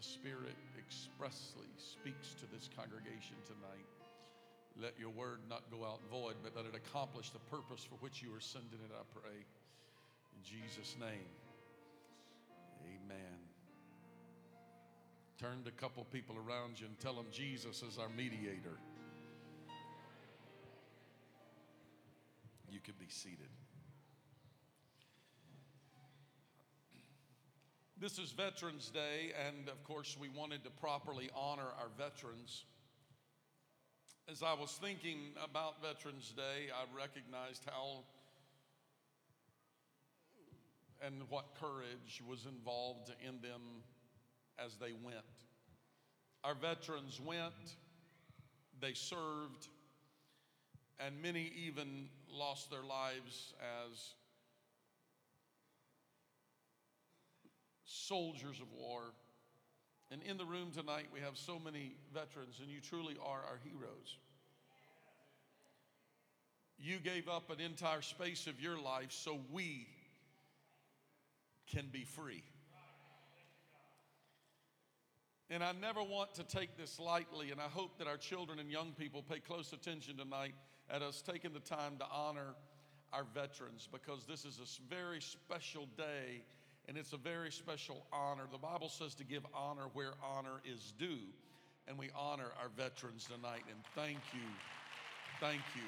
The Spirit expressly speaks to this congregation tonight. Let your word not go out void, but let it accomplish the purpose for which you are sending it, I pray. In Jesus' name, amen. Turn to a couple people around you and tell them Jesus is our mediator. You can be seated. This is Veterans Day, and of course, we wanted to properly honor our veterans. As I was thinking about Veterans Day, I recognized how and what courage was involved in them as they went. Our veterans went, they served, and many even lost their lives as soldiers of war. And in the room tonight, we have so many veterans, and you truly are our heroes. You gave up an entire space of your life so we can be free. And I never want to take this lightly, and I hope that our children and young people pay close attention tonight at us taking the time to honor our veterans because this is a very special day and it's a very special honor. The Bible says to give honor where honor is due, and we honor our veterans tonight. And thank you. Thank you.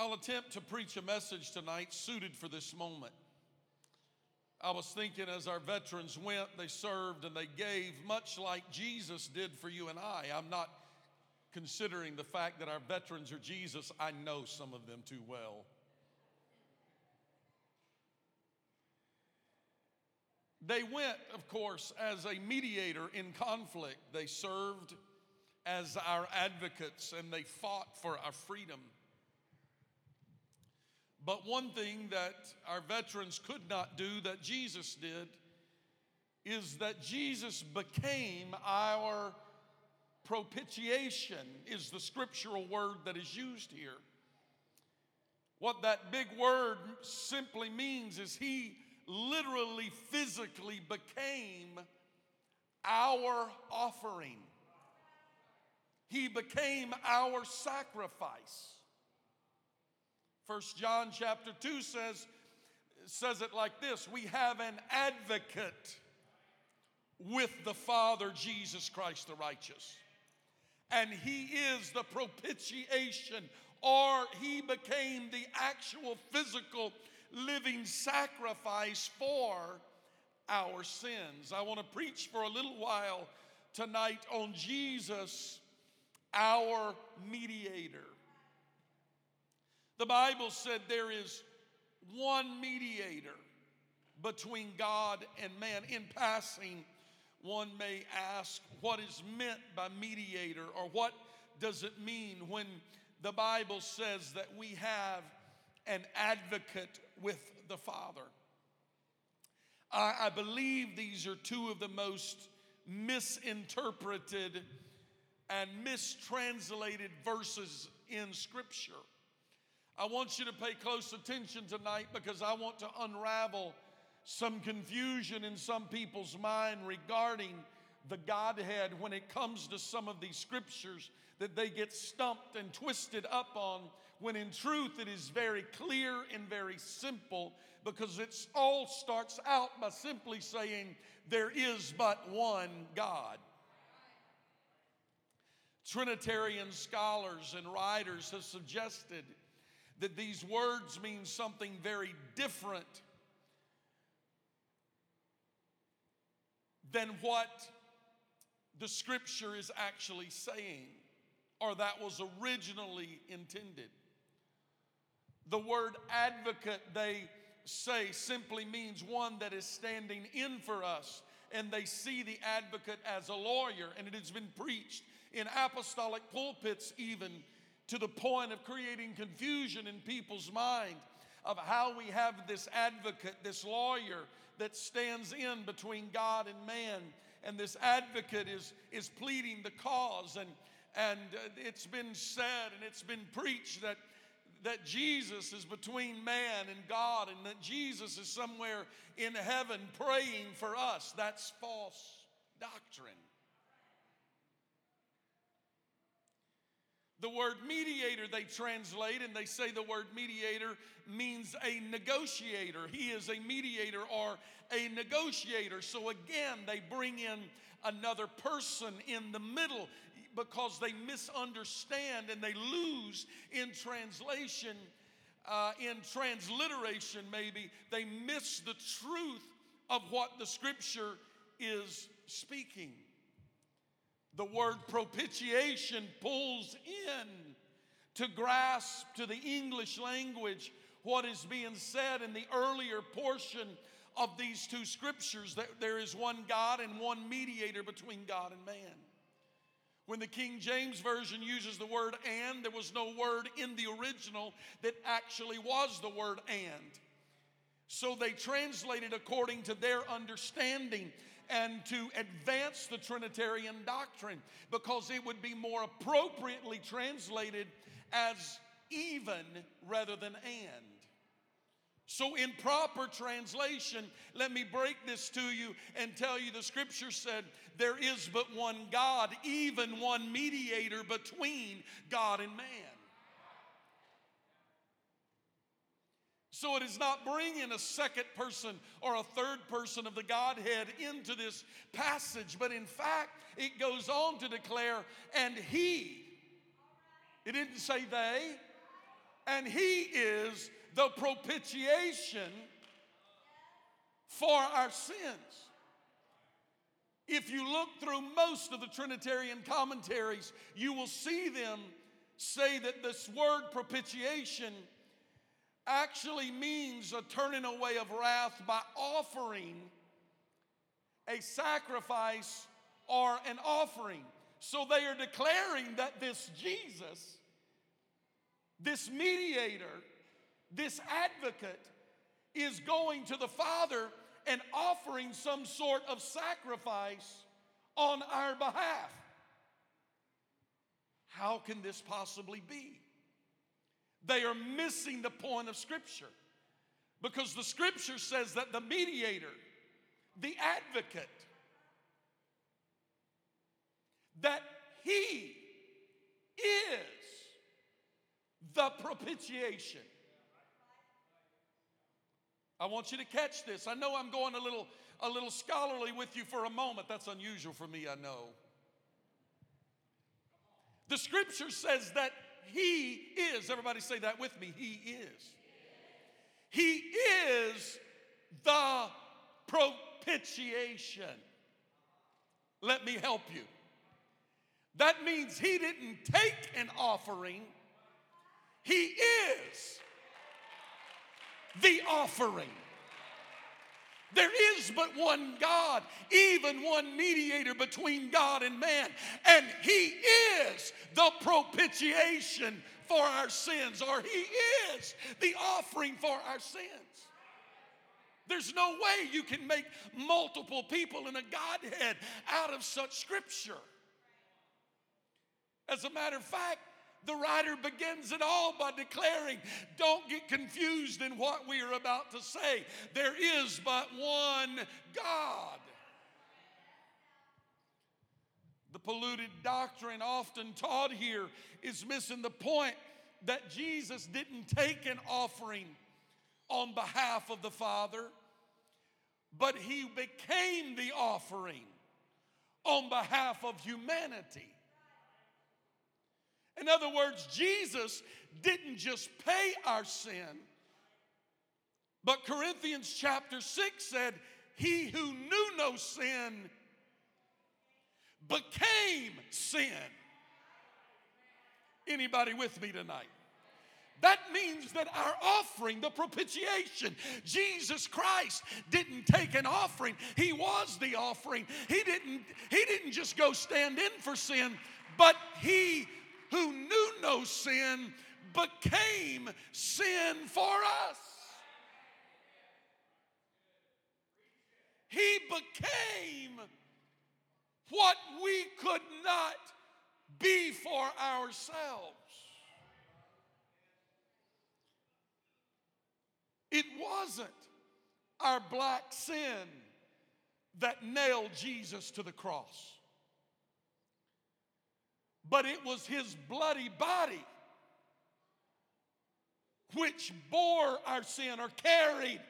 I'll attempt to preach a message tonight suited for this moment. I was thinking as our veterans went, they served and they gave, much like Jesus did for you and I. I'm not considering the fact that our veterans are Jesus, I know some of them too well. They went, of course, as a mediator in conflict. They served as our advocates and they fought for our freedom. But one thing that our veterans could not do that Jesus did is that Jesus became our propitiation, is the scriptural word that is used here. What that big word simply means is he literally, physically became our offering. He became our sacrifice. First John chapter 2 says, says it like this We have an advocate with the Father, Jesus Christ the righteous. And he is the propitiation, or he became the actual physical living sacrifice for our sins. I want to preach for a little while tonight on Jesus, our mediator. The Bible said there is one mediator between God and man. In passing, one may ask what is meant by mediator or what does it mean when the Bible says that we have an advocate with the Father. I, I believe these are two of the most misinterpreted and mistranslated verses in Scripture. I want you to pay close attention tonight because I want to unravel some confusion in some people's mind regarding the Godhead when it comes to some of these scriptures that they get stumped and twisted up on, when in truth it is very clear and very simple because it all starts out by simply saying, There is but one God. Trinitarian scholars and writers have suggested that these words mean something very different than what the scripture is actually saying, or that was originally intended. The word advocate, they say, simply means one that is standing in for us. And they see the advocate as a lawyer, and it has been preached in apostolic pulpits, even to the point of creating confusion in people's mind of how we have this advocate, this lawyer that stands in between God and man. And this advocate is, is pleading the cause. And, and uh, it's been said and it's been preached that, that Jesus is between man and God and that Jesus is somewhere in heaven praying for us. That's false doctrine. The word mediator they translate, and they say the word mediator means a negotiator. He is a mediator or a negotiator. So again, they bring in another person in the middle because they misunderstand and they lose in translation, uh, in transliteration, maybe. They miss the truth of what the scripture is speaking. The word propitiation pulls in to grasp to the English language what is being said in the earlier portion of these two scriptures that there is one God and one mediator between God and man. When the King James Version uses the word and, there was no word in the original that actually was the word and. So they translated according to their understanding and to advance the Trinitarian doctrine because it would be more appropriately translated as even rather than and. So, in proper translation, let me break this to you and tell you the scripture said there is but one God, even one mediator between God and man. So it is not bringing a second person or a third person of the Godhead into this passage, but in fact, it goes on to declare, and He, it didn't say they, and He is the propitiation for our sins. If you look through most of the Trinitarian commentaries, you will see them say that this word propitiation actually means a turning away of wrath by offering a sacrifice or an offering. So they are declaring that this Jesus, this mediator, this advocate, is going to the Father and offering some sort of sacrifice on our behalf. How can this possibly be? They are missing the point of Scripture because the Scripture says that the mediator, the advocate, that he is the propitiation. I want you to catch this. I know I'm going a little a little scholarly with you for a moment. That's unusual for me, I know. The scripture says that he is. Everybody say that with me. He is. He is the propitiation. Let me help you. That means he didn't take an offering, he is the offering. There is but one God, even one mediator between God and man, and He is the propitiation for our sins, or He is the offering for our sins. There's no way you can make multiple people in a Godhead out of such scripture. As a matter of fact, The writer begins it all by declaring, don't get confused in what we are about to say. There is but one God. The polluted doctrine often taught here is missing the point that Jesus didn't take an offering on behalf of the Father, but he became the offering on behalf of humanity. In other words, Jesus didn't just pay our sin, but Corinthians chapter 6 said, He who knew no sin became sin. Anybody with me tonight? That means that our offering, the propitiation, Jesus Christ didn't take an offering. He was the offering. He didn't, he didn't just go stand in for sin, but he who knew no sin became sin for us. He became what we could not be for ourselves. It wasn't our black sin that nailed Jesus to the cross, but it was his bloody body which bore our sin or carried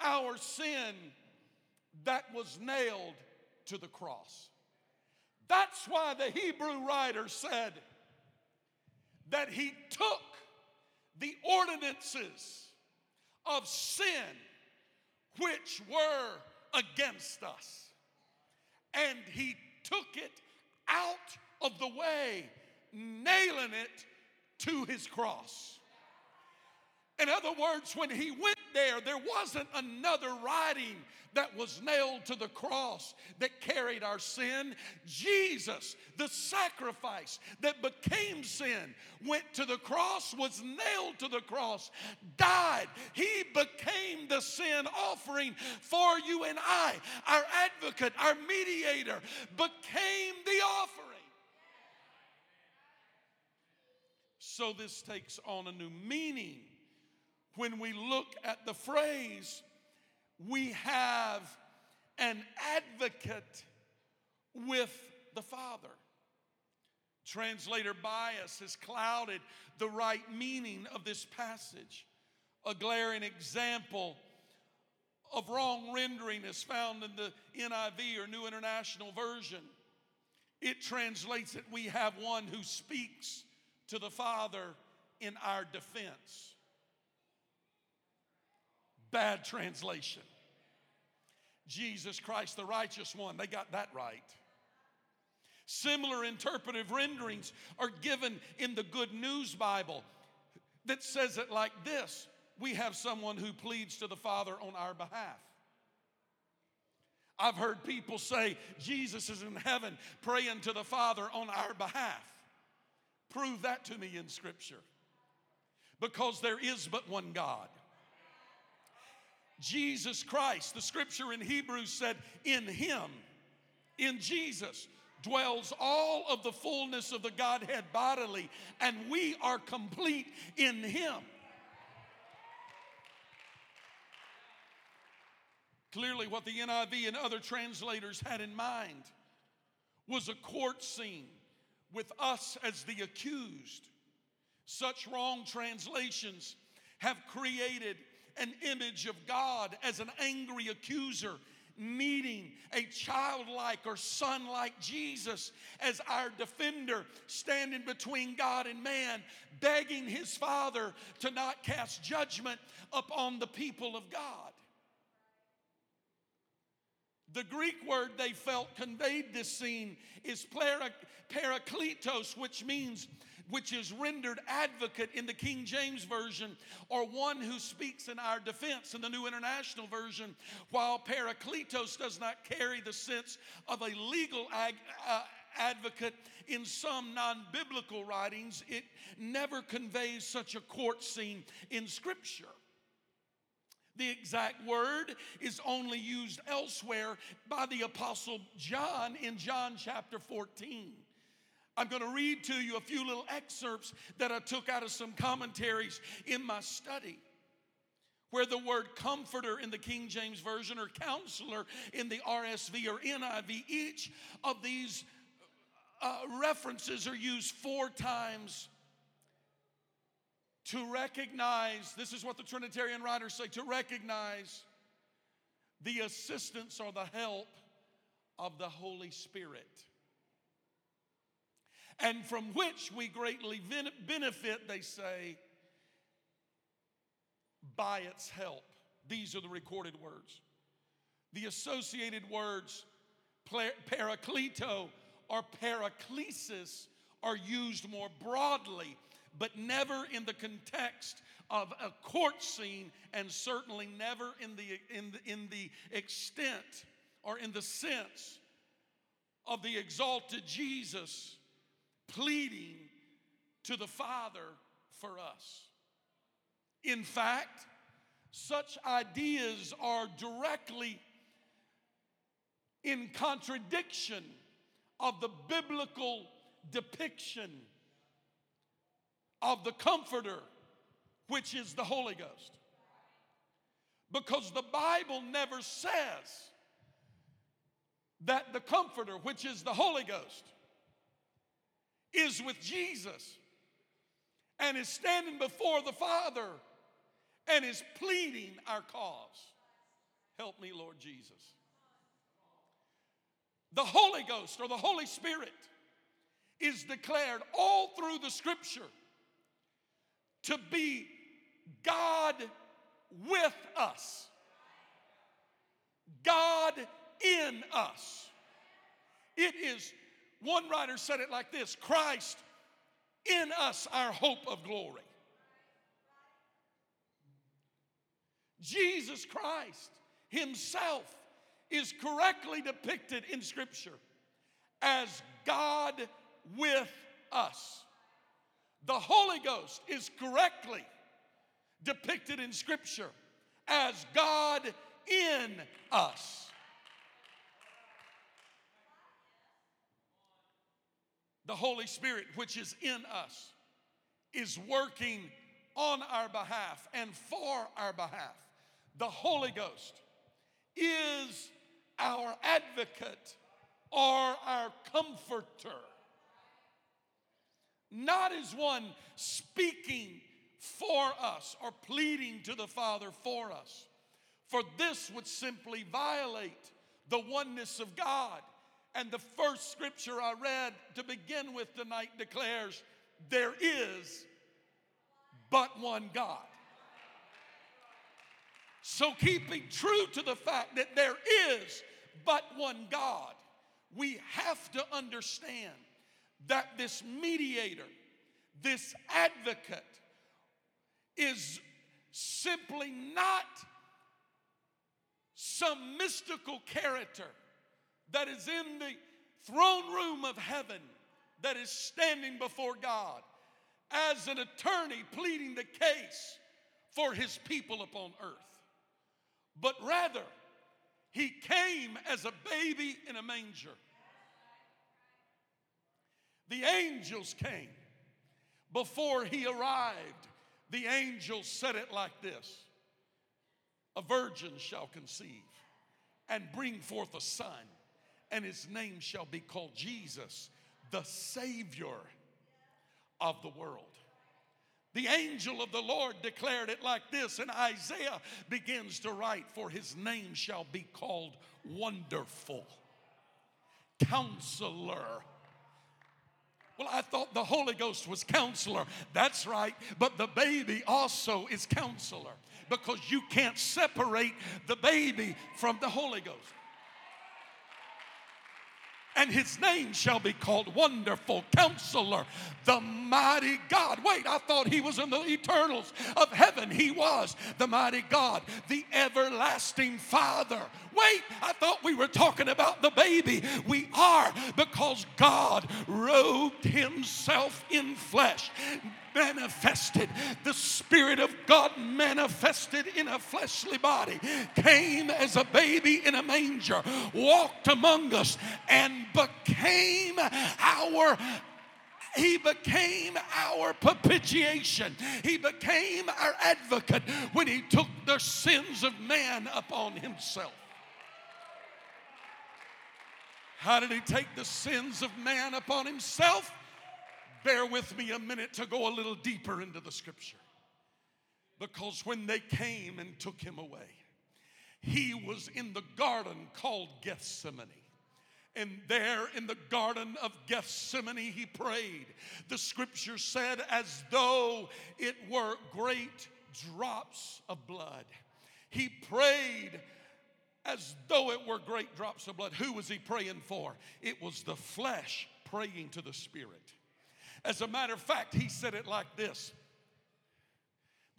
our sin that was nailed to the cross. That's why the Hebrew writer said that he took the ordinances of sin which were against us and he took it out of the way, nailing it to his cross. In other words, when he went there, there wasn't another writing that was nailed to the cross that carried our sin. Jesus, the sacrifice that became sin, went to the cross, was nailed to the cross, died. He became the sin offering for you and I. Our advocate, our mediator, became the offering. So this takes on a new meaning when we look at the phrase, we have an advocate with the Father. Translator bias has clouded the right meaning of this passage. A glaring example of wrong rendering is found in the NIV or New International Version. It translates that we have one who speaks to the Father in our defense. Bad translation. Jesus Christ, the righteous one, they got that right. Similar interpretive renderings are given in the Good News Bible that says it like this We have someone who pleads to the Father on our behalf. I've heard people say Jesus is in heaven praying to the Father on our behalf. Prove that to me in Scripture. Because there is but one God. Jesus Christ. The scripture in Hebrews said, In him, in Jesus, dwells all of the fullness of the Godhead bodily, and we are complete in him. Clearly, what the NIV and other translators had in mind was a court scene with us as the accused. Such wrong translations have created an image of God as an angry accuser, needing a childlike or son like Jesus as our defender, standing between God and man, begging his Father to not cast judgment upon the people of God. The Greek word they felt conveyed this scene is parakletos, which means which is rendered advocate in the King James Version, or one who speaks in our defense in the New International Version, while parakletos does not carry the sense of a legal ag, uh, advocate in some non biblical writings, it never conveys such a court scene in Scripture. The exact word is only used elsewhere by the Apostle John in John chapter 14. I'm going to read to you a few little excerpts that I took out of some commentaries in my study. Where the word comforter in the King James Version or counselor in the RSV or NIV, each of these uh, references are used four times to recognize this is what the Trinitarian writers say to recognize the assistance or the help of the Holy Spirit and from which we greatly benefit, they say, by its help. These are the recorded words. The associated words, parakleto or paraklesis, are used more broadly, but never in the context of a court scene, and certainly never in the, in the, in the extent or in the sense of the exalted Jesus pleading to the Father for us. In fact, such ideas are directly in contradiction of the biblical depiction of the Comforter, which is the Holy Ghost. Because the Bible never says that the Comforter, which is the Holy Ghost, is with Jesus and is standing before the Father and is pleading our cause. Help me, Lord Jesus. The Holy Ghost or the Holy Spirit is declared all through the scripture to be God with us, God in us. It is one writer said it like this Christ in us, our hope of glory. Jesus Christ Himself is correctly depicted in Scripture as God with us. The Holy Ghost is correctly depicted in Scripture as God in us. the Holy Spirit, which is in us, is working on our behalf and for our behalf. The Holy Ghost is our advocate or our comforter. Not as one speaking for us or pleading to the Father for us. For this would simply violate the oneness of God and the first scripture I read to begin with tonight declares there is but one God. So, keeping true to the fact that there is but one God, we have to understand that this mediator, this advocate, is simply not some mystical character that is in the throne room of heaven that is standing before God as an attorney pleading the case for his people upon earth. But rather, he came as a baby in a manger. The angels came. Before he arrived, the angels said it like this A virgin shall conceive and bring forth a son and his name shall be called Jesus, the Savior of the world. The angel of the Lord declared it like this, and Isaiah begins to write, For his name shall be called Wonderful, Counselor. Well, I thought the Holy Ghost was counselor. That's right, but the baby also is counselor because you can't separate the baby from the Holy Ghost and his name shall be called Wonderful Counselor, the Mighty God. Wait, I thought he was in the eternals of heaven. He was the Mighty God, the Everlasting Father. Wait, I thought we were talking about the baby. We are because God robed himself in flesh manifested. The Spirit of God manifested in a fleshly body, came as a baby in a manger, walked among us, and became our He became our propitiation. He became our advocate when he took the sins of man upon himself. How did he take the sins of man upon himself? Bear with me a minute to go a little deeper into the scripture. Because when they came and took him away, he was in the garden called Gethsemane. And there in the Garden of Gethsemane, he prayed. The scripture said, as though it were great drops of blood. He prayed as though it were great drops of blood. Who was he praying for? It was the flesh praying to the spirit. As a matter of fact, he said it like this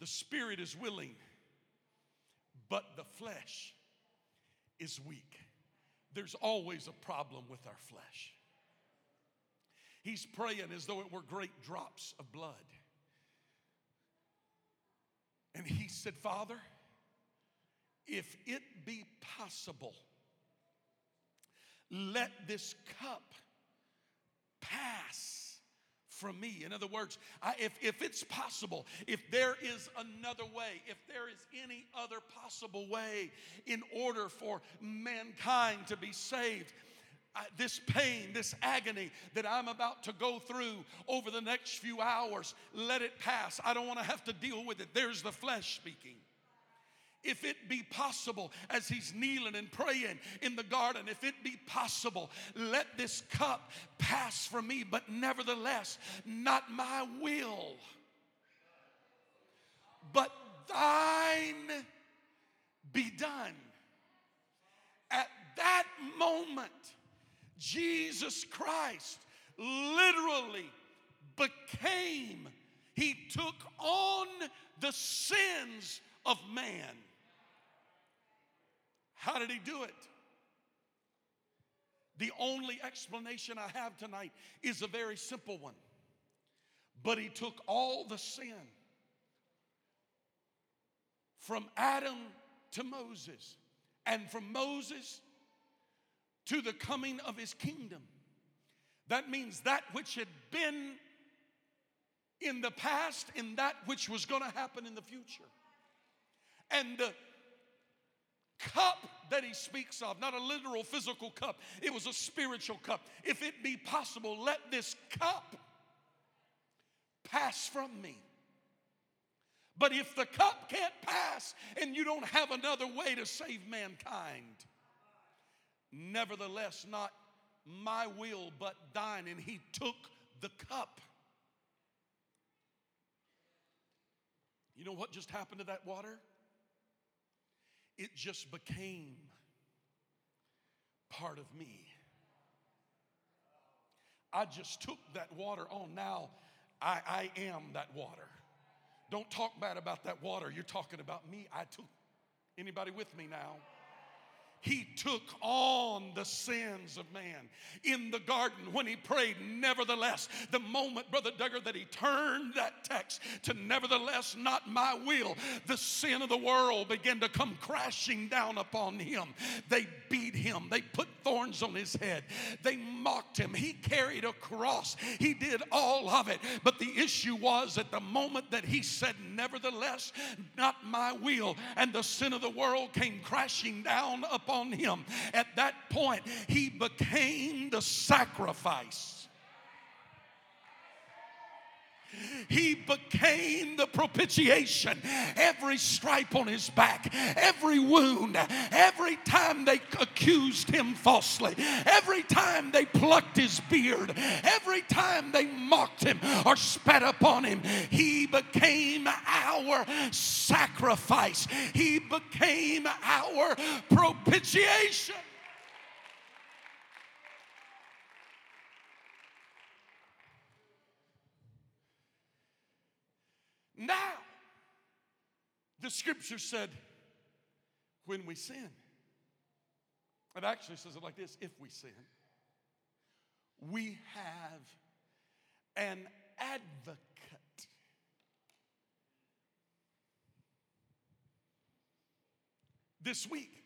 The spirit is willing, but the flesh is weak. There's always a problem with our flesh. He's praying as though it were great drops of blood. And he said, Father, if it be possible, let this cup pass from me. In other words, I, if, if it's possible, if there is another way, if there is any other possible way in order for mankind to be saved, I, this pain, this agony that I'm about to go through over the next few hours, let it pass. I don't want to have to deal with it. There's the flesh speaking if it be possible, as he's kneeling and praying in the garden, if it be possible, let this cup pass from me, but nevertheless, not my will, but thine be done. At that moment, Jesus Christ literally became, he took on the sins of man. How did he do it? The only explanation I have tonight is a very simple one. But he took all the sin from Adam to Moses, and from Moses to the coming of his kingdom. That means that which had been in the past and that which was going to happen in the future. And the cup that he speaks of, not a literal physical cup, it was a spiritual cup. If it be possible, let this cup pass from me. But if the cup can't pass and you don't have another way to save mankind, nevertheless, not my will, but thine. And he took the cup. You know what just happened to that water? It just became part of me. I just took that water on. Now I, I am that water. Don't talk bad about that water. You're talking about me. I took. Anybody with me now? He took on the sins of man. In the garden, when he prayed, nevertheless, the moment, Brother Duggar, that he turned that text to nevertheless, not my will, the sin of the world began to come crashing down upon him. They beat him, they put thorns on his head, they mocked him. He carried a cross, he did all of it. But the issue was at the moment that he said, nevertheless, not my will, and the sin of the world came crashing down upon upon him. At that point, he became the sacrifice. He became the propitiation. Every stripe on his back, every wound, every time they accused him falsely, every time they plucked his beard, every time they mocked him or spat upon him, he became our sacrifice. He became our propitiation. Now, the scripture said, when we sin, it actually says it like this if we sin, we have an advocate. This week,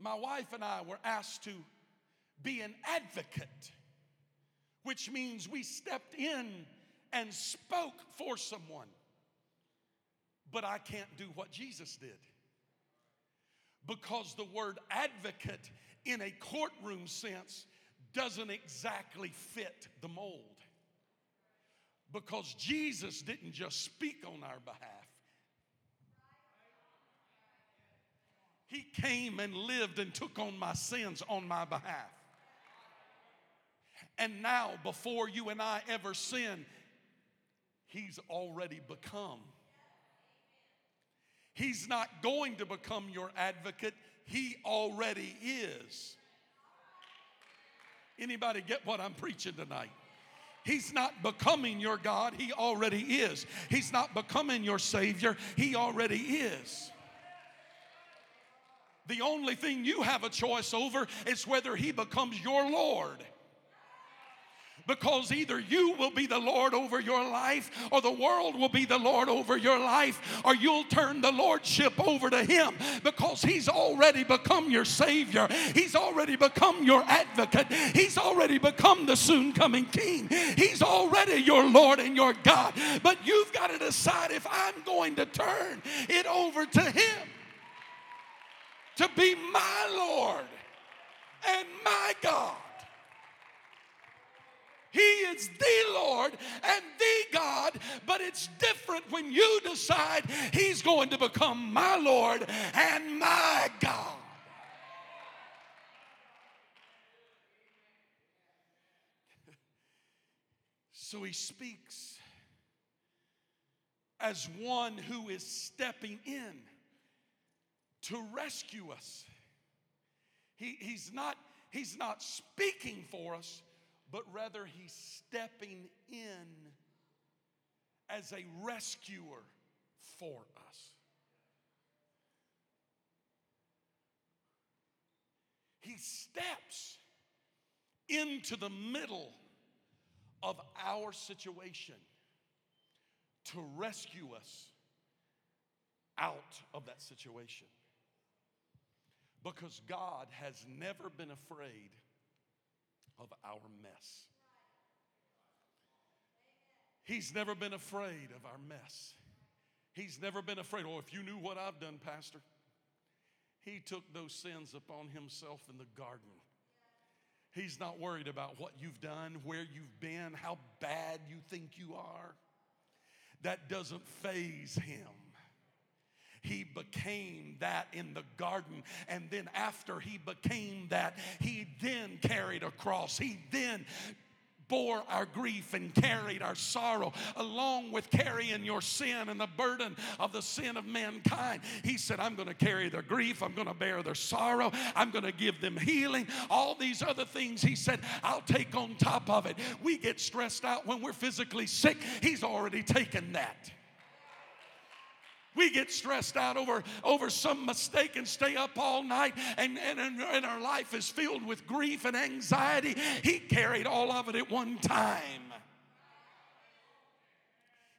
my wife and I were asked to be an advocate which means we stepped in and spoke for someone. But I can't do what Jesus did. Because the word advocate in a courtroom sense doesn't exactly fit the mold. Because Jesus didn't just speak on our behalf, He came and lived and took on my sins on my behalf. And now, before you and I ever sin, He's already become. He's not going to become your advocate, He already is. Anybody get what I'm preaching tonight? He's not becoming your God, He already is. He's not becoming your Savior, He already is. The only thing you have a choice over is whether He becomes your Lord. Because either you will be the Lord over your life, or the world will be the Lord over your life, or you'll turn the Lordship over to Him because He's already become your Savior. He's already become your advocate. He's already become the soon coming King. He's already your Lord and your God. But you've got to decide if I'm going to turn it over to Him to be my Lord and my God. He is the Lord and the God, but it's different when you decide He's going to become my Lord and my God. So He speaks as one who is stepping in to rescue us. He, he's, not, he's not speaking for us, but rather he's stepping in as a rescuer for us. He steps into the middle of our situation to rescue us out of that situation. Because God has never been afraid of our mess. He's never been afraid of our mess. He's never been afraid. Oh, if you knew what I've done, Pastor. He took those sins upon himself in the garden. He's not worried about what you've done, where you've been, how bad you think you are. That doesn't faze him. He became that in the garden. And then after he became that, he then carried a cross. He then bore our grief and carried our sorrow along with carrying your sin and the burden of the sin of mankind. He said, I'm going to carry their grief, I'm going to bear their sorrow, I'm going to give them healing. All these other things, He said, I'll take on top of it. We get stressed out when we're physically sick, He's already taken that. We get stressed out over, over some mistake and stay up all night, and, and, and our life is filled with grief and anxiety. He carried all of it at one time.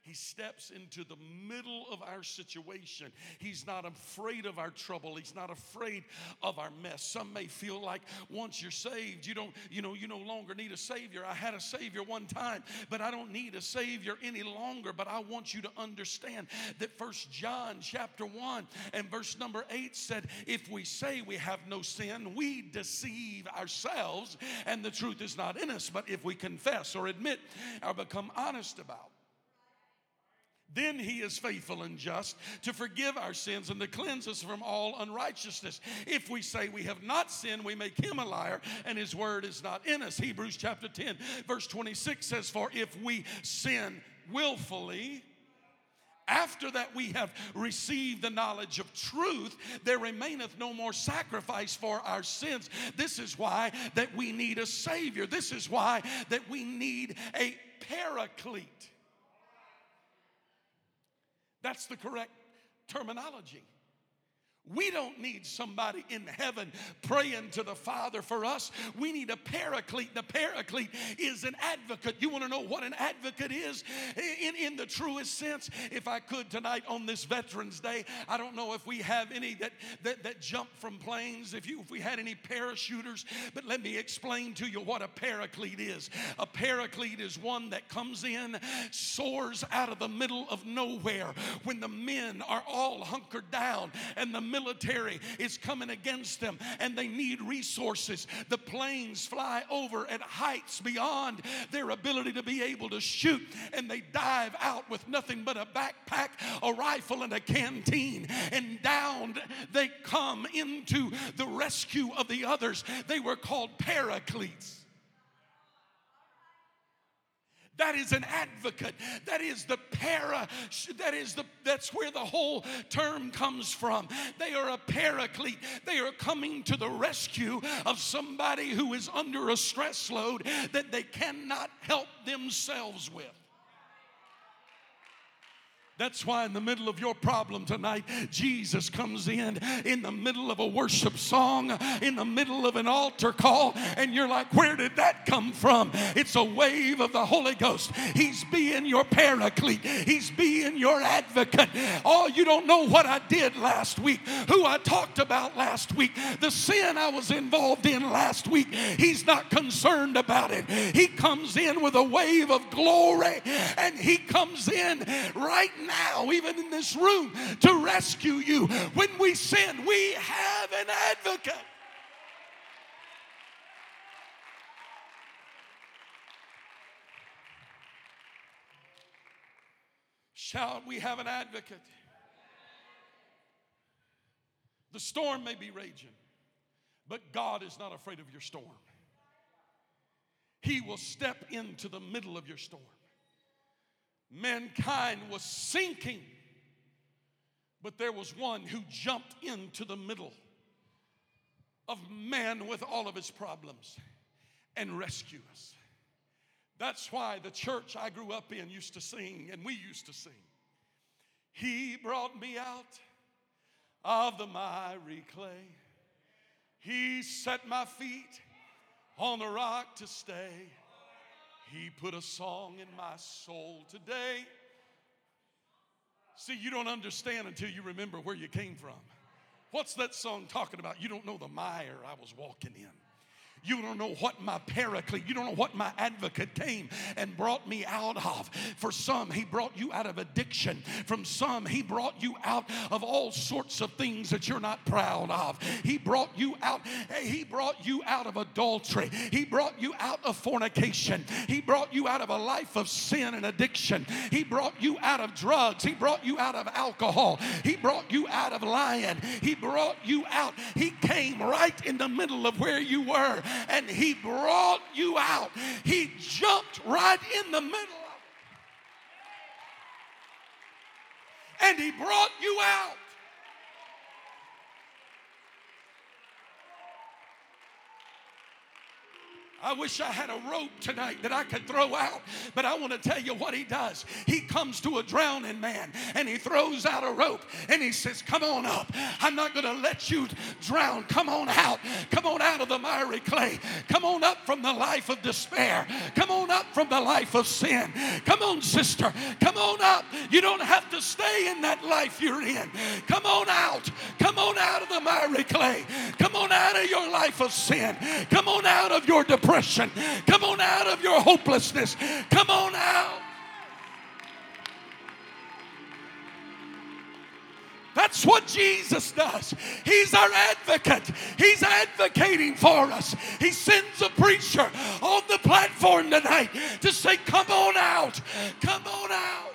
He steps into the middle of our situation. He's not afraid of our trouble. He's not afraid of our mess. Some may feel like once you're saved, you don't, you know, you no longer need a savior. I had a savior one time, but I don't need a savior any longer. But I want you to understand that First John chapter 1 and verse number 8 said, if we say we have no sin, we deceive ourselves, and the truth is not in us. But if we confess or admit or become honest about then he is faithful and just to forgive our sins and to cleanse us from all unrighteousness. If we say we have not sinned, we make him a liar and his word is not in us. Hebrews chapter 10, verse 26 says, For if we sin willfully, after that we have received the knowledge of truth there remaineth no more sacrifice for our sins this is why that we need a savior this is why that we need a paraclete that's the correct terminology. We don't need somebody in heaven praying to the Father for us. We need a paraclete. The paraclete is an advocate. You want to know what an advocate is in, in the truest sense? If I could tonight on this Veterans Day, I don't know if we have any that, that, that jump from planes, if, you, if we had any parachuters, but let me explain to you what a paraclete is. A paraclete is one that comes in, soars out of the middle of nowhere when the men are all hunkered down and the military is coming against them and they need resources. The planes fly over at heights beyond their ability to be able to shoot and they dive out with nothing but a backpack, a rifle, and a canteen. And down they come into the rescue of the others. They were called paracletes. That is an advocate. That is the para. That is the. That's where the whole term comes from. They are a paraclete. They are coming to the rescue of somebody who is under a stress load that they cannot help themselves with. That's why, in the middle of your problem tonight, Jesus comes in, in the middle of a worship song, in the middle of an altar call, and you're like, Where did that come from? It's a wave of the Holy Ghost. He's being your paraclete, He's being your advocate. Oh, you don't know what I did last week, who I talked about last week, the sin I was involved in last week. He's not concerned about it. He comes in with a wave of glory, and He comes in right now now, even in this room, to rescue you. When we sin, we have an advocate. Shout, we have an advocate. The storm may be raging, but God is not afraid of your storm. He will step into the middle of your storm mankind was sinking, but there was one who jumped into the middle of man with all of his problems and rescue us. That's why the church I grew up in used to sing, and we used to sing. He brought me out of the miry clay. He set my feet on the rock to stay. He put a song in my soul today. See, you don't understand until you remember where you came from. What's that song talking about? You don't know the mire I was walking in. You don't know what my paraclete, you don't know what my advocate came and brought me out of. For some, he brought you out of addiction. From some, he brought you out of all sorts of things that you're not proud of. He brought you out, he brought you out of adultery. He brought you out of fornication. He brought you out of a life of sin and addiction. He brought you out of drugs. He brought you out of alcohol. He brought you out of lying. He brought you out. He came right in the middle of where you were and He brought you out. He jumped right in the middle and He brought you out. I wish I had a rope tonight that I could throw out, but I want to tell you what he does. He comes to a drowning man and he throws out a rope and he says, Come on up. I'm not going to let you drown. Come on out. Come on out of the miry clay. Come on up from the life of despair. Come on up from the life of sin. Come on, sister. Come on up. You don't have to stay in that life you're in. Come on out. Come on out of the miry clay. Come on out of your life of sin. Come on out of your depression depression. Come on out of your hopelessness. Come on out. That's what Jesus does. He's our advocate. He's advocating for us. He sends a preacher on the platform tonight to say, Come on out. Come on out.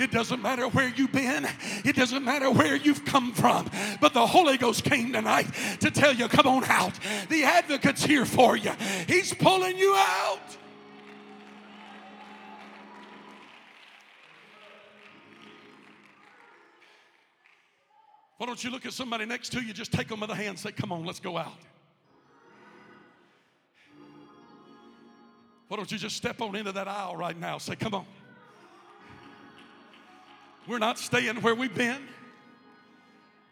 It doesn't matter where you've been, it doesn't matter where you've come from. But the Holy Ghost came tonight to tell you, come on out. The advocate's here for you, He's pulling you out. Why don't you look at somebody next to you, just take them by the hand, and say, Come on, let's go out. Why don't you just step on into that aisle right now? Say, come on. We're not staying where we've been.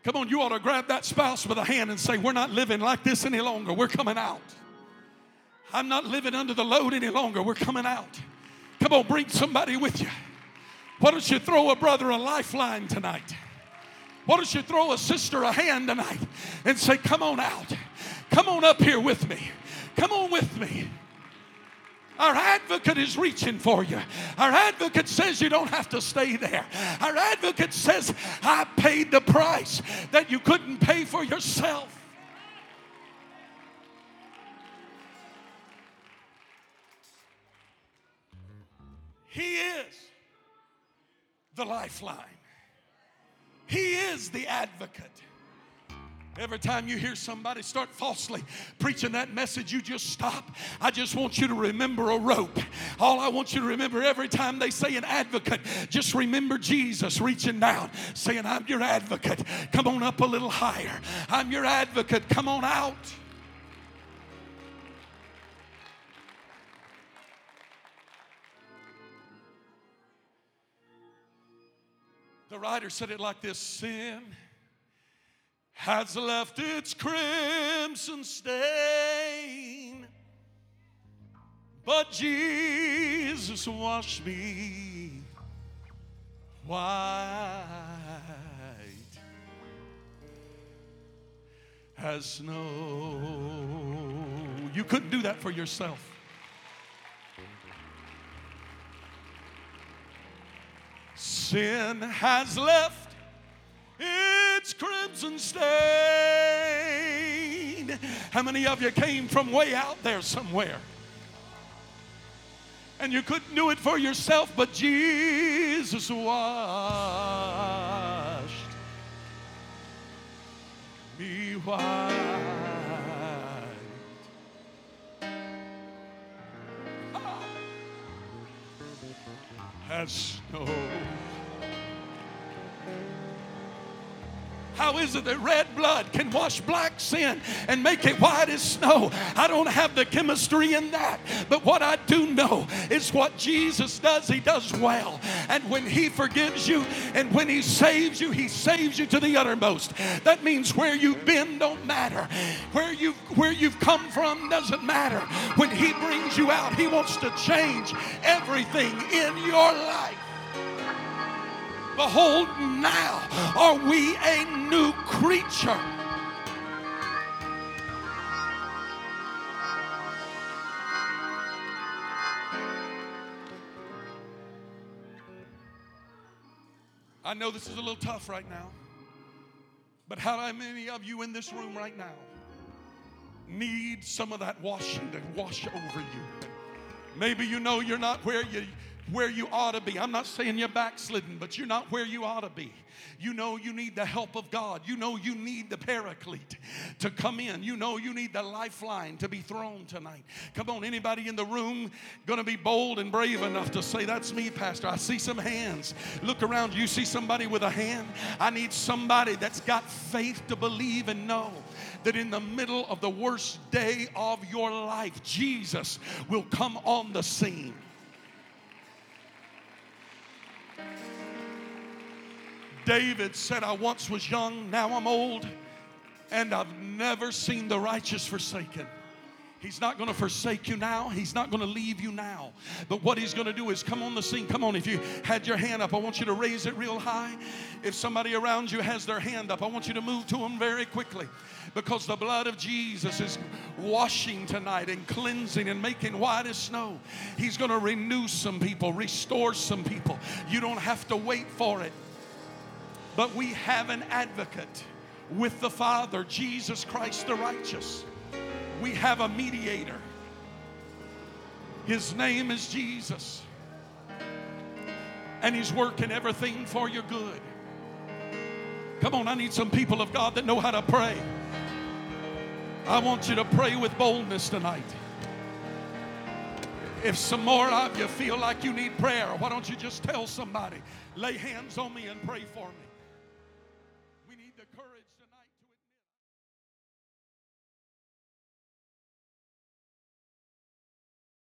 Come on, you ought to grab that spouse by the hand and say, We're not living like this any longer. We're coming out. I'm not living under the load any longer. We're coming out. Come on, bring somebody with you. Why don't you throw a brother a lifeline tonight? Why don't you throw a sister a hand tonight and say, Come on out. Come on up here with me. Come on with me. Our advocate is reaching for you. Our advocate says you don't have to stay there. Our advocate says, I paid the price that you couldn't pay for yourself. He is the lifeline. He is the advocate. Every time you hear somebody start falsely preaching that message, you just stop. I just want you to remember a rope. All I want you to remember every time they say an advocate, just remember Jesus reaching down, saying, I'm your advocate. Come on up a little higher. I'm your advocate. Come on out. The writer said it like this Sin has left its crimson stain, but Jesus washed me white as snow. You couldn't do that for yourself. Sin has left its crimson stain. How many of you came from way out there somewhere? And you couldn't do it for yourself, but Jesus washed me white. Ah. as snow. How is it that red blood can wash black sin and make it white as snow? I don't have the chemistry in that. But what I do know is what Jesus does, He does well. And when He forgives you and when He saves you, He saves you to the uttermost. That means where you've been don't matter. Where you've, where you've come from doesn't matter. When He brings you out, He wants to change everything in your life. Behold, now are we a new creature. I know this is a little tough right now, but how many of you in this room right now need some of that washing to wash over you? Maybe you know you're not where you where you ought to be. I'm not saying you're backslidden, but you're not where you ought to be. You know you need the help of God. You know you need the paraclete to come in. You know you need the lifeline to be thrown tonight. Come on, anybody in the room going to be bold and brave enough to say, That's me, Pastor? I see some hands. Look around. You see somebody with a hand? I need somebody that's got faith to believe and know that in the middle of the worst day of your life, Jesus will come on the scene. David said, I once was young, now I'm old, and I've never seen the righteous forsaken. He's not going to forsake you now. He's not going to leave you now. But what he's going to do is come on the scene. Come on, if you had your hand up, I want you to raise it real high. If somebody around you has their hand up, I want you to move to them very quickly because the blood of Jesus is washing tonight and cleansing and making white as snow. He's going to renew some people, restore some people. You don't have to wait for it. But we have an advocate with the Father, Jesus Christ the righteous. We have a mediator. His name is Jesus. And He's working everything for your good. Come on, I need some people of God that know how to pray. I want you to pray with boldness tonight. If some more of you feel like you need prayer, why don't you just tell somebody, lay hands on me and pray for me?